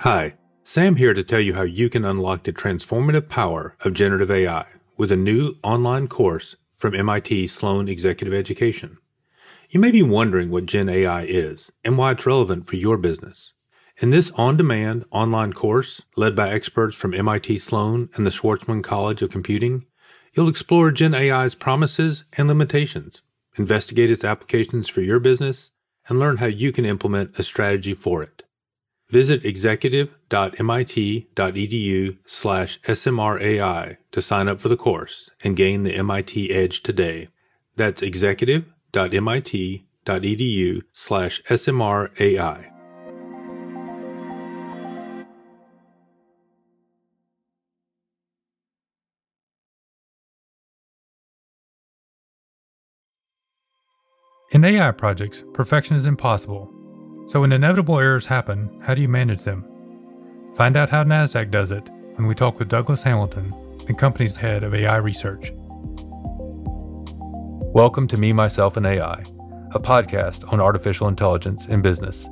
Hi, Sam here to tell you how you can unlock the transformative power of generative AI with a new online course from MIT Sloan Executive Education. You may be wondering what Gen AI is and why it's relevant for your business. In this on demand online course, led by experts from MIT Sloan and the Schwarzman College of Computing, you'll explore Gen AI's promises and limitations, investigate its applications for your business, and learn how you can implement a strategy for it. Visit executive.mit.edu slash smrai to sign up for the course and gain the MIT edge today. That's executive.mit.edu slash smrai. In AI projects, perfection is impossible. So when inevitable errors happen, how do you manage them? Find out how NASDAQ does it when we talk with Douglas Hamilton, the company's head of AI research. Welcome to Me, Myself, and AI, a podcast on artificial intelligence in business.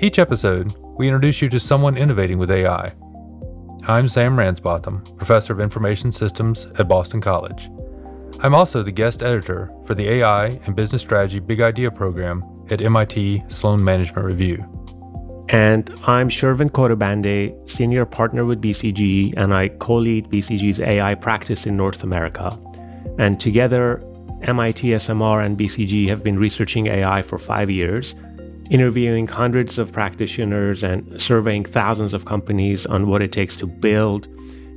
Each episode, we introduce you to someone innovating with AI. I'm Sam Ransbotham, Professor of Information Systems at Boston College. I'm also the guest editor for the AI and Business Strategy Big Idea program at MIT Sloan Management Review. And I'm Shervin Khodabandeh, Senior Partner with BCG, and I co lead BCG's AI practice in North America. And together, MIT SMR and BCG have been researching AI for five years, interviewing hundreds of practitioners and surveying thousands of companies on what it takes to build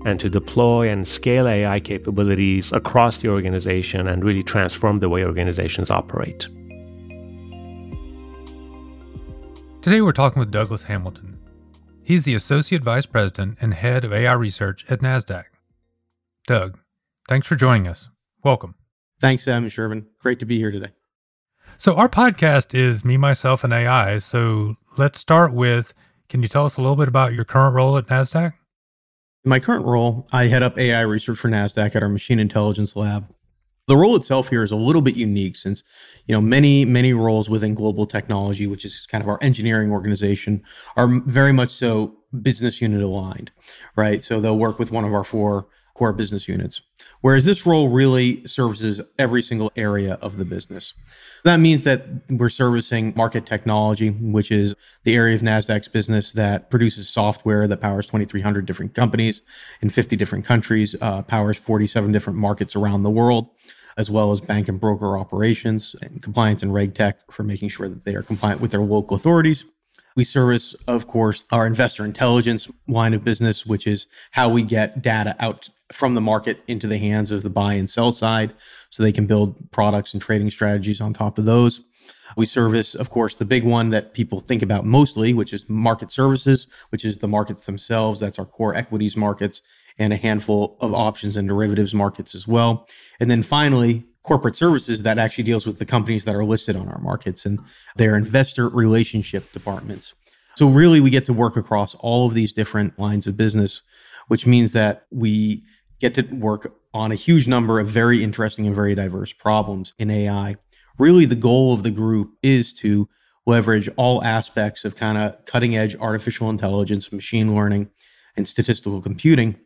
and to deploy and scale AI capabilities across the organization and really transform the way organizations operate. Today we're talking with Douglas Hamilton. He's the Associate Vice President and Head of AI Research at NASDAQ. Doug, thanks for joining us. Welcome. Thanks, Sam and Shervin. Great to be here today. So, our podcast is Me, Myself, and AI. So, let's start with can you tell us a little bit about your current role at NASDAQ? In my current role, I head up AI research for NASDAQ at our machine intelligence lab. The role itself here is a little bit unique since, you know, many, many roles within global technology, which is kind of our engineering organization, are very much so business unit aligned, right? So they'll work with one of our four core business units. Whereas this role really services every single area of the business. That means that we're servicing market technology, which is the area of NASDAQ's business that produces software that powers 2,300 different companies in 50 different countries, uh, powers 47 different markets around the world, as well as bank and broker operations and compliance and reg tech for making sure that they are compliant with their local authorities. We service, of course, our investor intelligence line of business, which is how we get data out from the market into the hands of the buy and sell side so they can build products and trading strategies on top of those. We service, of course, the big one that people think about mostly, which is market services, which is the markets themselves. That's our core equities markets and a handful of options and derivatives markets as well. And then finally, corporate services that actually deals with the companies that are listed on our markets and their investor relationship departments. So really we get to work across all of these different lines of business, which means that we get to work on a huge number of very interesting and very diverse problems in AI. Really, the goal of the group is to leverage all aspects of kind of cutting edge artificial intelligence, machine learning, and statistical computing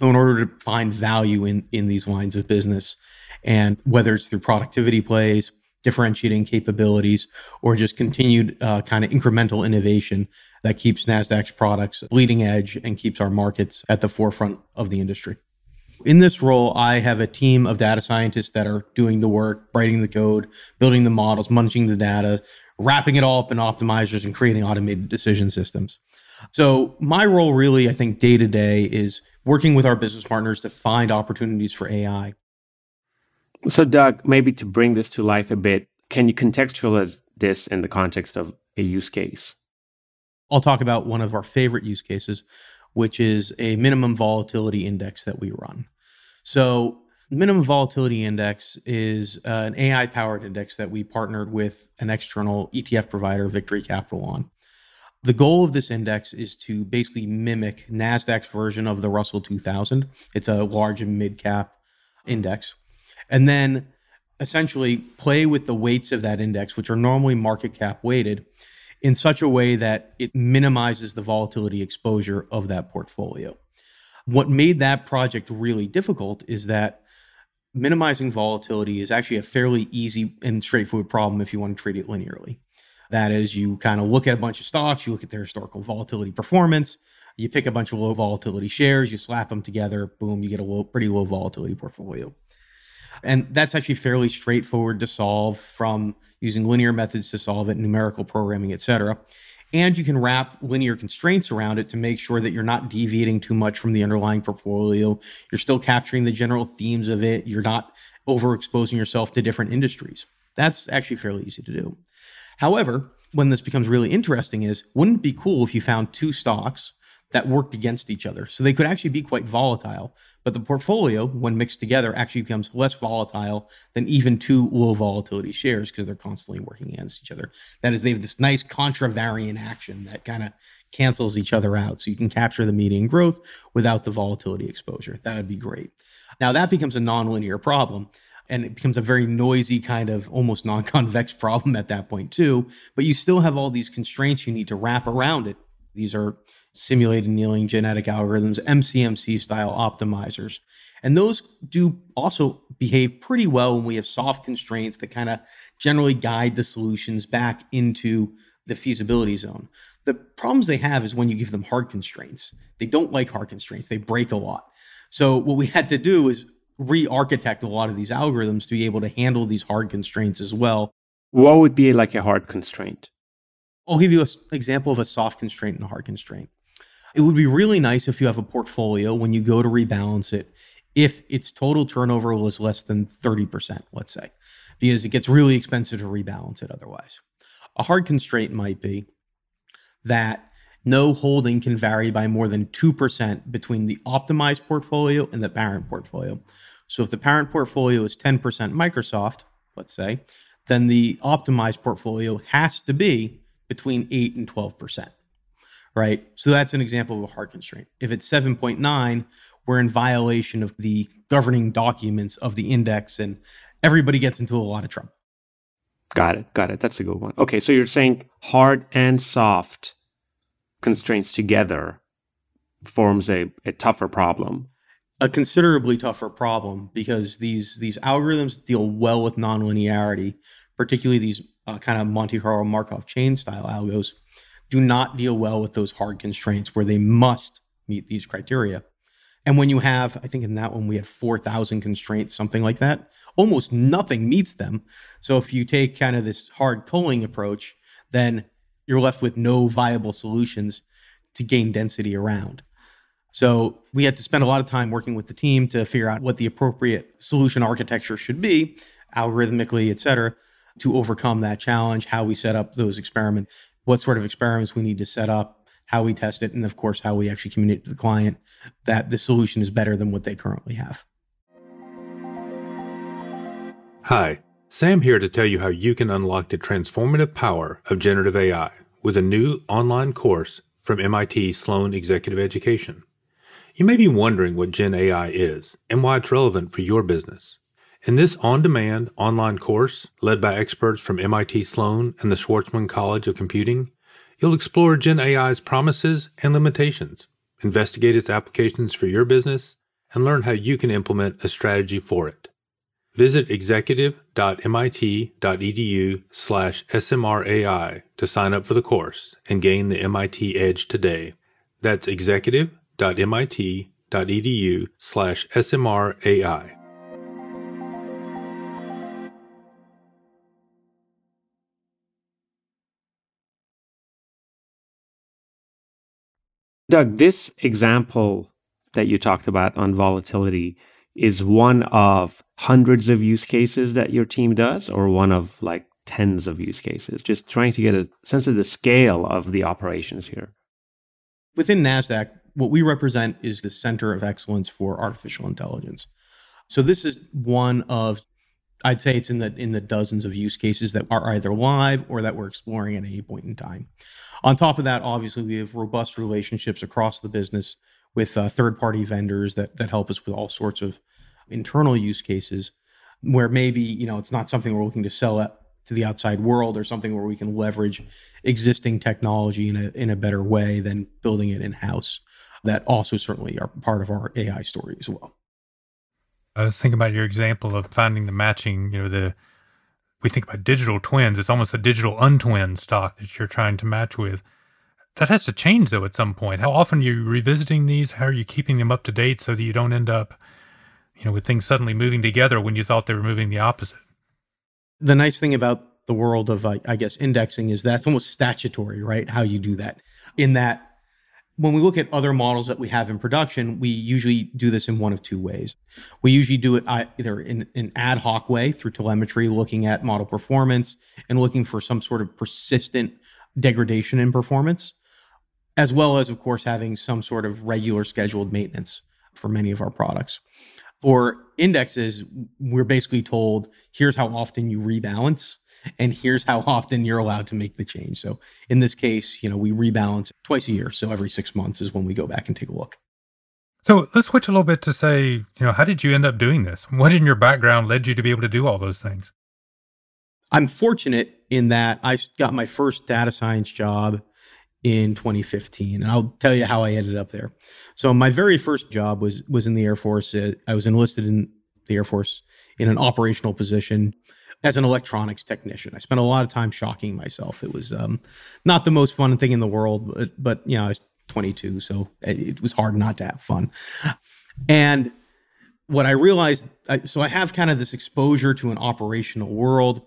in order to find value in, in these lines of business. And whether it's through productivity plays, differentiating capabilities, or just continued uh, kind of incremental innovation that keeps NASDAQ's products leading edge and keeps our markets at the forefront of the industry. In this role, I have a team of data scientists that are doing the work, writing the code, building the models, munging the data, wrapping it all up in optimizers and creating automated decision systems. So my role really, I think day to day is working with our business partners to find opportunities for AI. So Doug, maybe to bring this to life a bit, can you contextualize this in the context of a use case? I'll talk about one of our favorite use cases, which is a minimum volatility index that we run. So, minimum volatility index is uh, an AI powered index that we partnered with an external ETF provider, Victory Capital, on. The goal of this index is to basically mimic NASDAQ's version of the Russell 2000. It's a large and mid cap index. And then essentially play with the weights of that index, which are normally market cap weighted, in such a way that it minimizes the volatility exposure of that portfolio. What made that project really difficult is that minimizing volatility is actually a fairly easy and straightforward problem if you want to treat it linearly. That is, you kind of look at a bunch of stocks, you look at their historical volatility performance, you pick a bunch of low volatility shares, you slap them together, boom, you get a low, pretty low volatility portfolio. And that's actually fairly straightforward to solve from using linear methods to solve it, numerical programming, et cetera. And you can wrap linear constraints around it to make sure that you're not deviating too much from the underlying portfolio. You're still capturing the general themes of it. You're not overexposing yourself to different industries. That's actually fairly easy to do. However, when this becomes really interesting is wouldn't it be cool if you found two stocks that worked against each other. So they could actually be quite volatile. But the portfolio, when mixed together, actually becomes less volatile than even two low volatility shares because they're constantly working against each other. That is, they have this nice contravariant action that kind of cancels each other out. So you can capture the median growth without the volatility exposure. That would be great. Now that becomes a nonlinear problem and it becomes a very noisy kind of almost non-convex problem at that point too but you still have all these constraints you need to wrap around it these are simulated annealing genetic algorithms, MCMC style optimizers. And those do also behave pretty well when we have soft constraints that kind of generally guide the solutions back into the feasibility zone. The problems they have is when you give them hard constraints. They don't like hard constraints, they break a lot. So, what we had to do is re architect a lot of these algorithms to be able to handle these hard constraints as well. What would be like a hard constraint? I'll give you an example of a soft constraint and a hard constraint. It would be really nice if you have a portfolio when you go to rebalance it, if its total turnover was less than 30%, let's say, because it gets really expensive to rebalance it otherwise. A hard constraint might be that no holding can vary by more than 2% between the optimized portfolio and the parent portfolio. So if the parent portfolio is 10% Microsoft, let's say, then the optimized portfolio has to be between 8 and 12% right? So that's an example of a hard constraint. If it's 7.9, we're in violation of the governing documents of the index and everybody gets into a lot of trouble. Got it. Got it. That's a good one. Okay, so you're saying hard and soft constraints together forms a, a tougher problem. A considerably tougher problem because these these algorithms deal well with nonlinearity, particularly these uh, kind of Monte Carlo Markov chain style algos do not deal well with those hard constraints where they must meet these criteria. And when you have, I think in that one we had 4,000 constraints, something like that, almost nothing meets them. So if you take kind of this hard culling approach, then you're left with no viable solutions to gain density around. So we had to spend a lot of time working with the team to figure out what the appropriate solution architecture should be, algorithmically, et cetera, to overcome that challenge, how we set up those experiments what sort of experiments we need to set up, how we test it, and of course, how we actually communicate to the client that the solution is better than what they currently have. Hi, Sam here to tell you how you can unlock the transformative power of generative AI with a new online course from MIT Sloan Executive Education. You may be wondering what Gen AI is and why it's relevant for your business. In this on demand online course, led by experts from MIT Sloan and the Schwarzman College of Computing, you'll explore Gen AI's promises and limitations, investigate its applications for your business, and learn how you can implement a strategy for it. Visit executive.mit.edu slash smrai to sign up for the course and gain the MIT edge today. That's executive.mit.edu slash smrai. Doug, this example that you talked about on volatility is one of hundreds of use cases that your team does, or one of like tens of use cases? Just trying to get a sense of the scale of the operations here. Within NASDAQ, what we represent is the center of excellence for artificial intelligence. So this is one of I'd say it's in the in the dozens of use cases that are either live or that we're exploring at any point in time. On top of that, obviously, we have robust relationships across the business with uh, third party vendors that that help us with all sorts of internal use cases where maybe you know it's not something we're looking to sell to the outside world or something where we can leverage existing technology in a in a better way than building it in house. That also certainly are part of our AI story as well. I was thinking about your example of finding the matching, you know, the we think about digital twins, it's almost a digital untwin stock that you're trying to match with. That has to change though at some point. How often are you revisiting these? How are you keeping them up to date so that you don't end up, you know, with things suddenly moving together when you thought they were moving the opposite? The nice thing about the world of, I guess, indexing is that's almost statutory, right? How you do that. In that when we look at other models that we have in production, we usually do this in one of two ways. We usually do it either in an ad hoc way through telemetry, looking at model performance and looking for some sort of persistent degradation in performance, as well as, of course, having some sort of regular scheduled maintenance for many of our products. For indexes, we're basically told here's how often you rebalance and here's how often you're allowed to make the change. So in this case, you know, we rebalance twice a year. So every six months is when we go back and take a look. So let's switch a little bit to say, you know, how did you end up doing this? What in your background led you to be able to do all those things? I'm fortunate in that I got my first data science job in 2015 and I'll tell you how I ended up there. So my very first job was was in the Air Force. I was enlisted in the Air Force in an operational position as an electronics technician. I spent a lot of time shocking myself. It was um, not the most fun thing in the world, but, but you know, I was 22, so it was hard not to have fun. And what I realized, I, so I have kind of this exposure to an operational world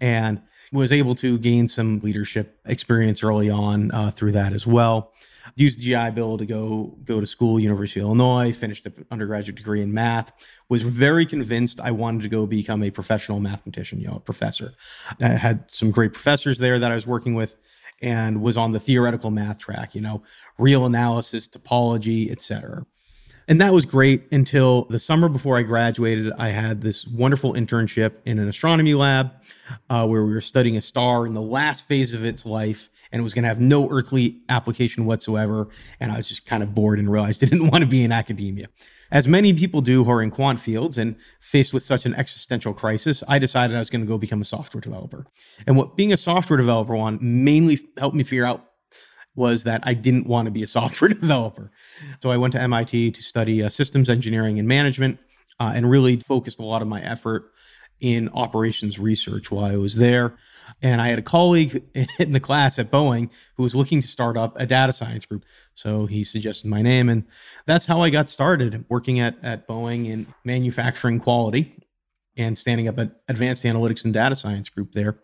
and was able to gain some leadership experience early on uh, through that as well used the GI Bill to go go to school, University of Illinois, finished an undergraduate degree in math, was very convinced I wanted to go become a professional mathematician, you know, a professor. I had some great professors there that I was working with and was on the theoretical math track, you know, real analysis, topology, etc. And that was great until the summer before I graduated. I had this wonderful internship in an astronomy lab uh, where we were studying a star in the last phase of its life and it was going to have no earthly application whatsoever. And I was just kind of bored and realized I didn't want to be in academia. As many people do who are in quant fields and faced with such an existential crisis, I decided I was going to go become a software developer. And what being a software developer on mainly helped me figure out was that I didn't want to be a software developer. So I went to MIT to study uh, systems engineering and management uh, and really focused a lot of my effort in operations research while I was there. And I had a colleague in the class at Boeing who was looking to start up a data science group. So he suggested my name. And that's how I got started working at, at Boeing in manufacturing quality and standing up an advanced analytics and data science group there.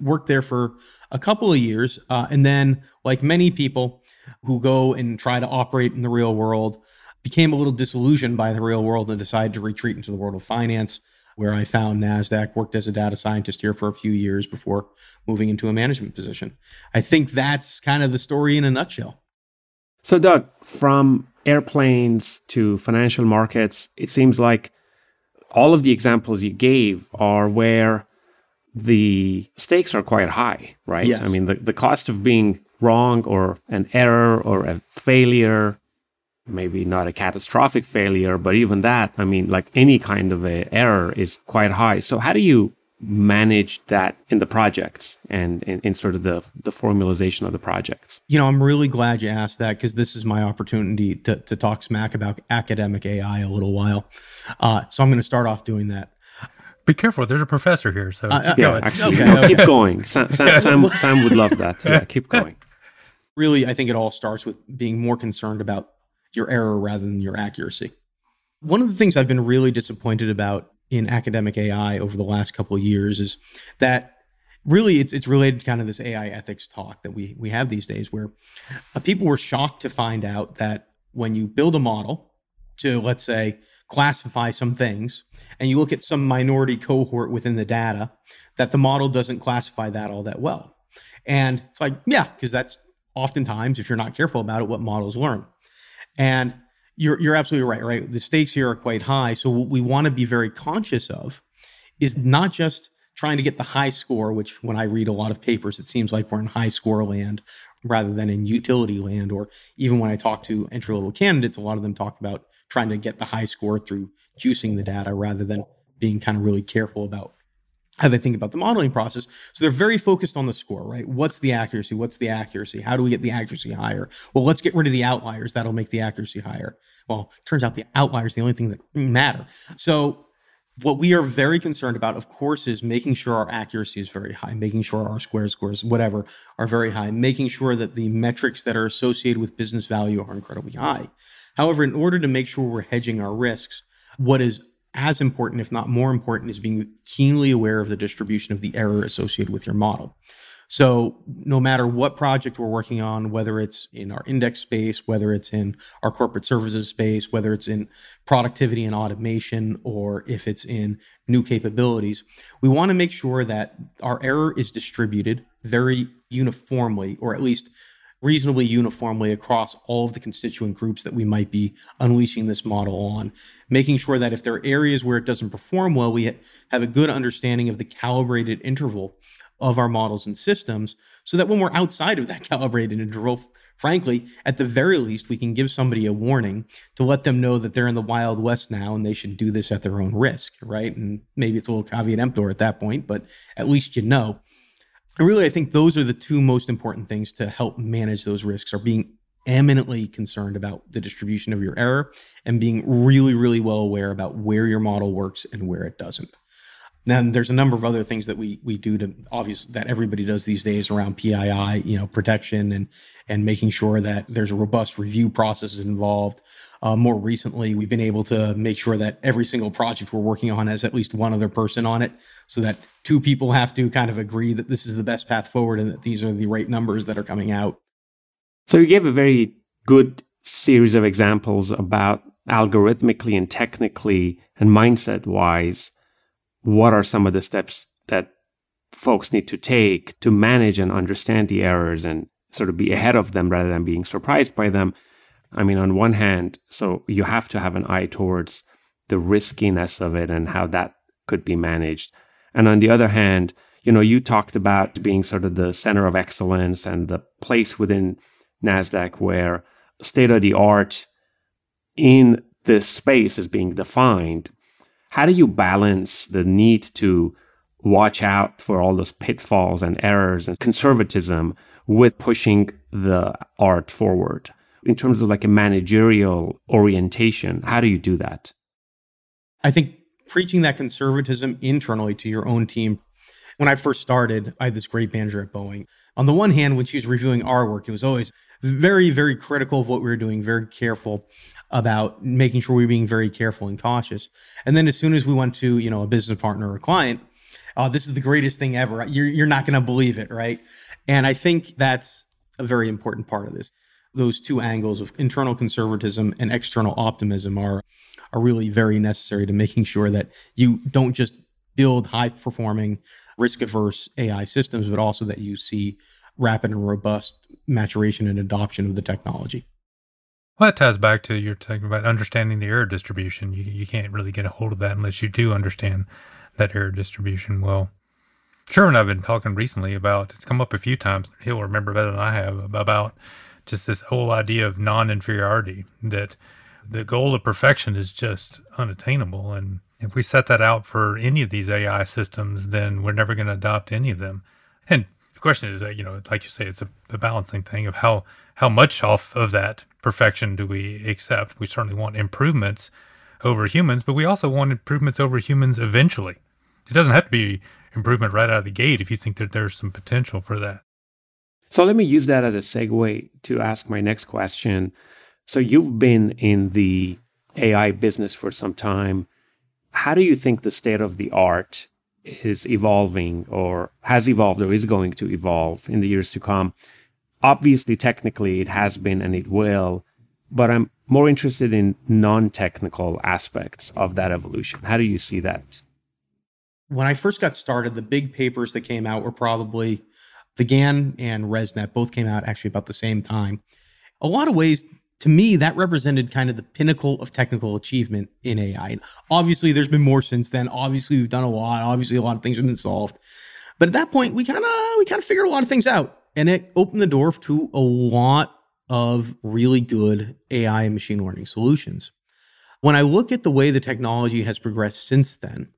Worked there for a couple of years. Uh, and then, like many people who go and try to operate in the real world, became a little disillusioned by the real world and decided to retreat into the world of finance where I found NASDAQ, worked as a data scientist here for a few years before moving into a management position. I think that's kind of the story in a nutshell. So, Doug, from airplanes to financial markets, it seems like all of the examples you gave are where the stakes are quite high, right? Yes. I mean, the, the cost of being wrong or an error or a failure maybe not a catastrophic failure, but even that, I mean, like any kind of a error is quite high. So how do you manage that in the projects and in, in sort of the, the formalization of the projects? You know, I'm really glad you asked that because this is my opportunity to, to talk smack about academic AI a little while. Uh, so I'm going to start off doing that. Be careful. There's a professor here. So uh, yeah, actually, okay, okay. keep going. Sam, Sam, Sam, Sam would love that. Yeah, keep going. Really, I think it all starts with being more concerned about your error rather than your accuracy. One of the things I've been really disappointed about in academic AI over the last couple of years is that really it's it's related to kind of this AI ethics talk that we we have these days where uh, people were shocked to find out that when you build a model to let's say classify some things and you look at some minority cohort within the data that the model doesn't classify that all that well. And it's like, yeah, because that's oftentimes if you're not careful about it what models learn. And you're you're absolutely right, right? The stakes here are quite high. So what we want to be very conscious of is not just trying to get the high score, which when I read a lot of papers, it seems like we're in high score land rather than in utility land. Or even when I talk to entry level candidates, a lot of them talk about trying to get the high score through juicing the data rather than being kind of really careful about how they think about the modeling process. So they're very focused on the score, right? What's the accuracy? What's the accuracy? How do we get the accuracy higher? Well, let's get rid of the outliers. That'll make the accuracy higher. Well, turns out the outliers the only thing that matter. So what we are very concerned about, of course, is making sure our accuracy is very high, making sure our square scores, whatever, are very high, making sure that the metrics that are associated with business value are incredibly high. However, in order to make sure we're hedging our risks, what is as important, if not more important, is being keenly aware of the distribution of the error associated with your model. So, no matter what project we're working on, whether it's in our index space, whether it's in our corporate services space, whether it's in productivity and automation, or if it's in new capabilities, we want to make sure that our error is distributed very uniformly, or at least reasonably uniformly across all of the constituent groups that we might be unleashing this model on, making sure that if there are areas where it doesn't perform well, we have a good understanding of the calibrated interval of our models and systems so that when we're outside of that calibrated interval, frankly, at the very least, we can give somebody a warning to let them know that they're in the Wild West now and they should do this at their own risk, right? And maybe it's a little caveat emptor at that point, but at least you know. And really, I think those are the two most important things to help manage those risks are being eminently concerned about the distribution of your error and being really, really well aware about where your model works and where it doesn't. Then there's a number of other things that we we do to obvious that everybody does these days around PII, you know, protection and and making sure that there's a robust review process involved. Uh, more recently, we've been able to make sure that every single project we're working on has at least one other person on it, so that two people have to kind of agree that this is the best path forward and that these are the right numbers that are coming out. So you gave a very good series of examples about algorithmically and technically and mindset wise what are some of the steps that folks need to take to manage and understand the errors and sort of be ahead of them rather than being surprised by them. I mean, on one hand, so you have to have an eye towards the riskiness of it and how that could be managed. And on the other hand, you know, you talked about being sort of the center of excellence and the place within NASDAQ where state of the art in this space is being defined. How do you balance the need to watch out for all those pitfalls and errors and conservatism with pushing the art forward in terms of like a managerial orientation how do you do that i think preaching that conservatism internally to your own team when i first started i had this great manager at boeing on the one hand when she was reviewing our work it was always very very critical of what we were doing very careful about making sure we were being very careful and cautious and then as soon as we went to you know a business partner or a client oh, this is the greatest thing ever. You're, you're not going to believe it, right? And I think that's a very important part of this. Those two angles of internal conservatism and external optimism are, are really very necessary to making sure that you don't just build high performing, risk averse AI systems, but also that you see rapid and robust maturation and adoption of the technology. Well, that ties back to you're talking about understanding the error distribution. You, you can't really get a hold of that unless you do understand that error distribution well. Shervin and I've been talking recently about it's come up a few times. He'll remember better than I have about just this whole idea of non-inferiority that the goal of perfection is just unattainable and if we set that out for any of these AI systems, then we're never going to adopt any of them. And the question is that, you know, like you say, it's a, a, balancing thing of how, how much off of that perfection do we accept? We certainly want improvements over humans, but we also want improvements over humans eventually. It doesn't have to be improvement right out of the gate if you think that there's some potential for that. So let me use that as a segue to ask my next question. So you've been in the AI business for some time. How do you think the state of the art is evolving or has evolved or is going to evolve in the years to come? Obviously, technically, it has been and it will, but I'm more interested in non technical aspects of that evolution. How do you see that? when I first got started, the big papers that came out were probably the GAN and ResNet, both came out actually about the same time. A lot of ways, to me, that represented kind of the pinnacle of technical achievement in AI. And obviously, there's been more since then. Obviously, we've done a lot. Obviously, a lot of things have been solved. But at that point, we kind of we kind of figured a lot of things out, and it opened the door to a lot of really good AI and machine learning solutions. When I look at the way the technology has progressed since then,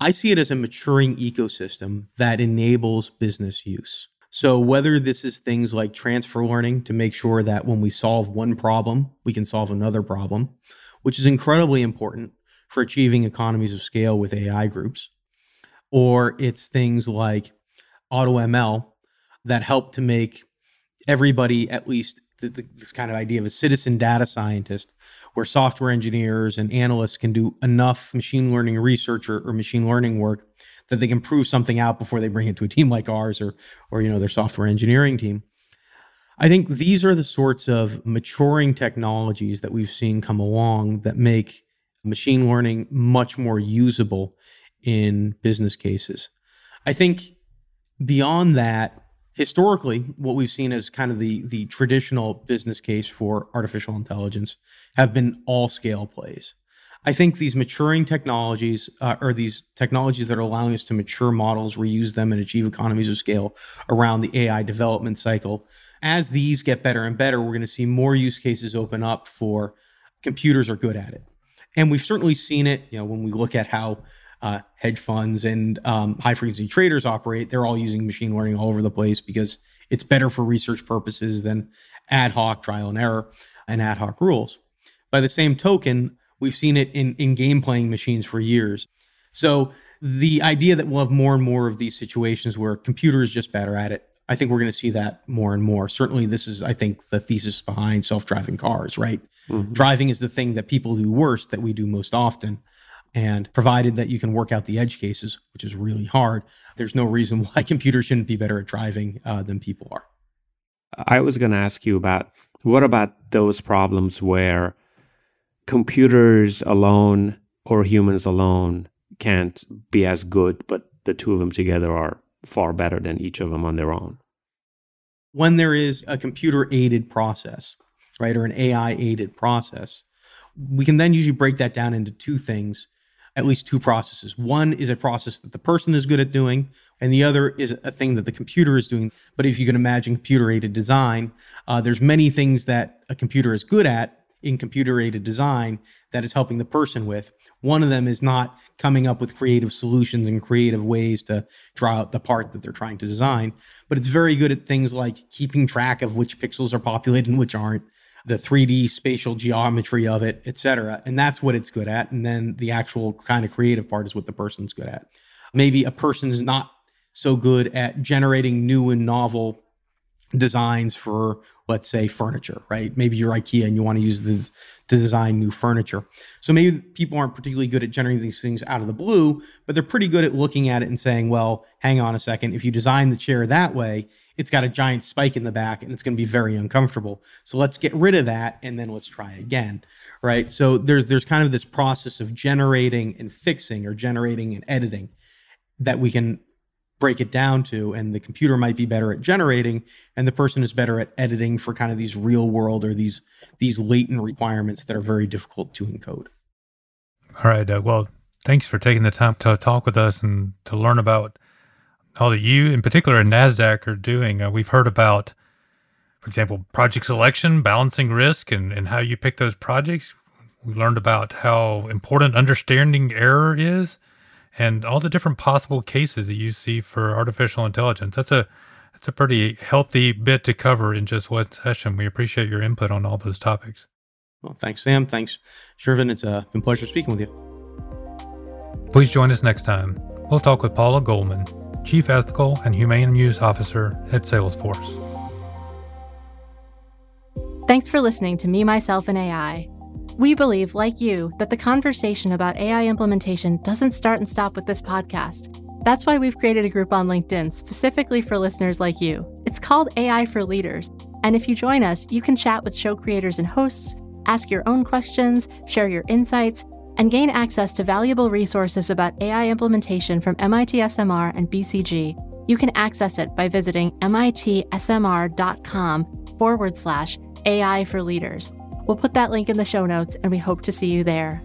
I see it as a maturing ecosystem that enables business use. So, whether this is things like transfer learning to make sure that when we solve one problem, we can solve another problem, which is incredibly important for achieving economies of scale with AI groups, or it's things like AutoML that help to make everybody at least this kind of idea of a citizen data scientist where software engineers and analysts can do enough machine learning research or, or, machine learning work that they can prove something out before they bring it to a team like ours or or you know their software engineering team. I think these are the sorts of maturing technologies that we've seen come along that make machine learning much more usable in business cases. I think beyond that historically, what we've seen as kind of the the traditional business case for artificial intelligence have been all scale plays. I think these maturing technologies, uh, or these technologies that are allowing us to mature models, reuse them, and achieve economies of scale around the AI development cycle, as these get better and better, we're going to see more use cases open up for computers are good at it. And we've certainly seen it, you know, when we look at how uh, hedge funds and um, high frequency traders operate, they're all using machine learning all over the place because it's better for research purposes than ad hoc trial and error and ad hoc rules. By the same token, we've seen it in, in game playing machines for years. So the idea that we'll have more and more of these situations where computer is just better at it, I think we're going to see that more and more. Certainly, this is, I think, the thesis behind self driving cars, right? Mm-hmm. Driving is the thing that people do worst that we do most often. And provided that you can work out the edge cases, which is really hard, there's no reason why computers shouldn't be better at driving uh, than people are. I was going to ask you about what about those problems where computers alone or humans alone can't be as good, but the two of them together are far better than each of them on their own? When there is a computer aided process, right, or an AI aided process, we can then usually break that down into two things at least two processes. One is a process that the person is good at doing, and the other is a thing that the computer is doing. But if you can imagine computer aided design, uh, there's many things that a computer is good at in computer aided design that it's helping the person with. One of them is not coming up with creative solutions and creative ways to draw out the part that they're trying to design, but it's very good at things like keeping track of which pixels are populated and which aren't, the 3D spatial geometry of it, etc. And that's what it's good at. And then the actual kind of creative part is what the person's good at. Maybe a person's not so good at generating new and novel designs for let's say furniture right maybe you're ikea and you want to use this to design new furniture so maybe people aren't particularly good at generating these things out of the blue but they're pretty good at looking at it and saying well hang on a second if you design the chair that way it's got a giant spike in the back and it's going to be very uncomfortable. So let's get rid of that and then let's try again. Right. So there's there's kind of this process of generating and fixing or generating and editing that we can break it down to and the computer might be better at generating and the person is better at editing for kind of these real world or these these latent requirements that are very difficult to encode. All right. Well, thanks for taking the time to talk with us and to learn about all that you in particular and NASDAQ are doing. Uh, we've heard about, for example, project selection, balancing risk, and, and how you pick those projects. We learned about how important understanding error is and all the different possible cases that you see for artificial intelligence. That's a that's a pretty healthy bit to cover in just one session. We appreciate your input on all those topics. Well, thanks, Sam. Thanks, Shervin. It's uh, been a pleasure speaking with you. Please join us next time. We'll talk with Paula Goldman, Chief Ethical and Humane Use Officer at Salesforce. Thanks for listening to Me, Myself, and AI. We believe, like you, that the conversation about AI implementation doesn't start and stop with this podcast. That's why we've created a group on LinkedIn specifically for listeners like you. It's called AI for Leaders. And if you join us, you can chat with show creators and hosts, ask your own questions, share your insights, and gain access to valuable resources about AI implementation from MIT SMR and BCG. You can access it by visiting mitsmr.com forward slash AI for leaders. We'll put that link in the show notes and we hope to see you there.